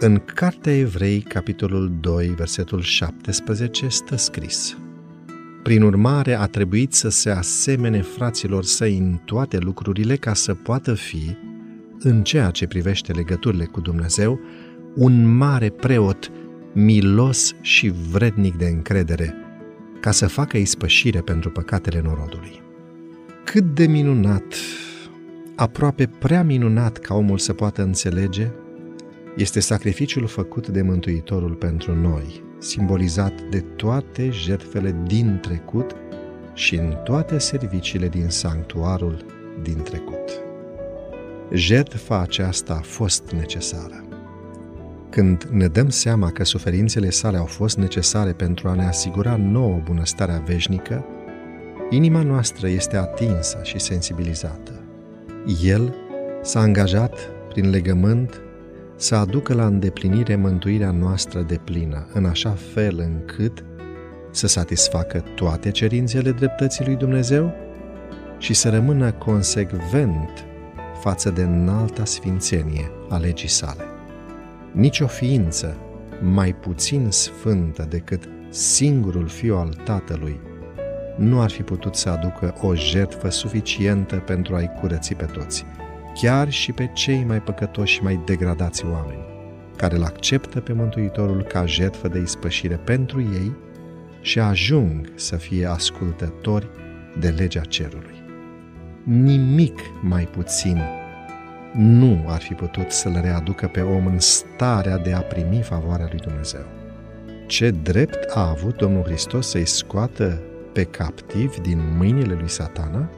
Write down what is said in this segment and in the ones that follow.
În Cartea Evrei, capitolul 2, versetul 17, stă scris Prin urmare, a trebuit să se asemene fraților săi în toate lucrurile ca să poată fi, în ceea ce privește legăturile cu Dumnezeu, un mare preot, milos și vrednic de încredere, ca să facă ispășire pentru păcatele norodului. Cât de minunat, aproape prea minunat ca omul să poată înțelege, este sacrificiul făcut de Mântuitorul pentru noi, simbolizat de toate jertfele din trecut și în toate serviciile din sanctuarul din trecut. Jertfa aceasta a fost necesară. Când ne dăm seama că suferințele sale au fost necesare pentru a ne asigura nouă bunăstarea veșnică, inima noastră este atinsă și sensibilizată. El s-a angajat prin legământ să aducă la îndeplinire mântuirea noastră de plină, în așa fel încât să satisfacă toate cerințele dreptății lui Dumnezeu și să rămână consecvent față de înalta sfințenie a legii sale. Nici o ființă mai puțin sfântă decât singurul fiu al Tatălui nu ar fi putut să aducă o jertfă suficientă pentru a-i curăți pe toți, chiar și pe cei mai păcătoși și mai degradați oameni, care îl acceptă pe Mântuitorul ca jertfă de ispășire pentru ei și ajung să fie ascultători de legea cerului. Nimic mai puțin nu ar fi putut să-l readucă pe om în starea de a primi favoarea lui Dumnezeu. Ce drept a avut Domnul Hristos să-i scoată pe captivi din mâinile lui satana?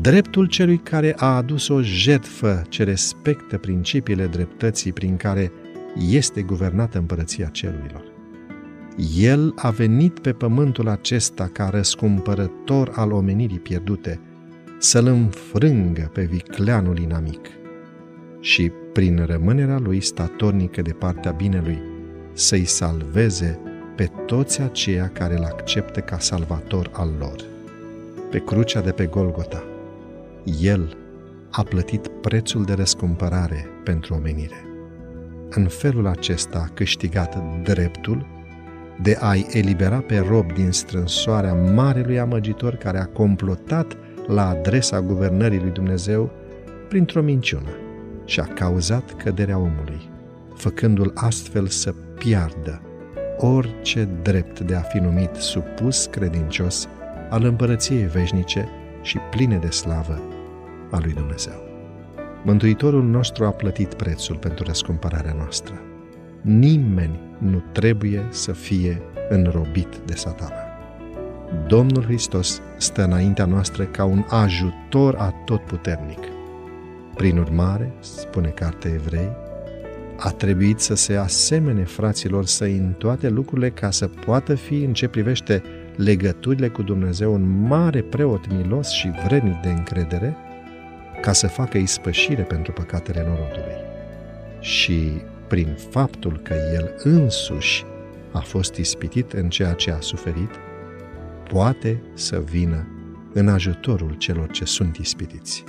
Dreptul celui care a adus o jertfă ce respectă principiile dreptății prin care este guvernată împărăția cerurilor. El a venit pe pământul acesta ca răscumpărător al omenirii pierdute, să-l înfrângă pe vicleanul inamic și, prin rămânerea lui statornică de partea binelui, să-i salveze pe toți aceia care îl acceptă ca salvator al lor. Pe crucea de pe Golgota, el a plătit prețul de răscumpărare pentru omenire. În felul acesta a câștigat dreptul de a-i elibera pe rob din strânsoarea marelui amăgitor care a complotat la adresa guvernării lui Dumnezeu printr-o minciună și a cauzat căderea omului, făcându-l astfel să piardă orice drept de a fi numit supus credincios al împărăției veșnice și pline de slavă a lui Dumnezeu. Mântuitorul nostru a plătit prețul pentru răscumpărarea noastră. Nimeni nu trebuie să fie înrobit de satana. Domnul Hristos stă înaintea noastră ca un ajutor atotputernic. Prin urmare, spune cartea Evrei, a trebuit să se asemene fraților săi în toate lucrurile ca să poată fi, în ce privește legăturile cu Dumnezeu, un mare preot milos și vrednic de încredere, ca să facă ispășire pentru păcatele norodului. Și prin faptul că el însuși a fost ispitit în ceea ce a suferit, poate să vină în ajutorul celor ce sunt ispitiți.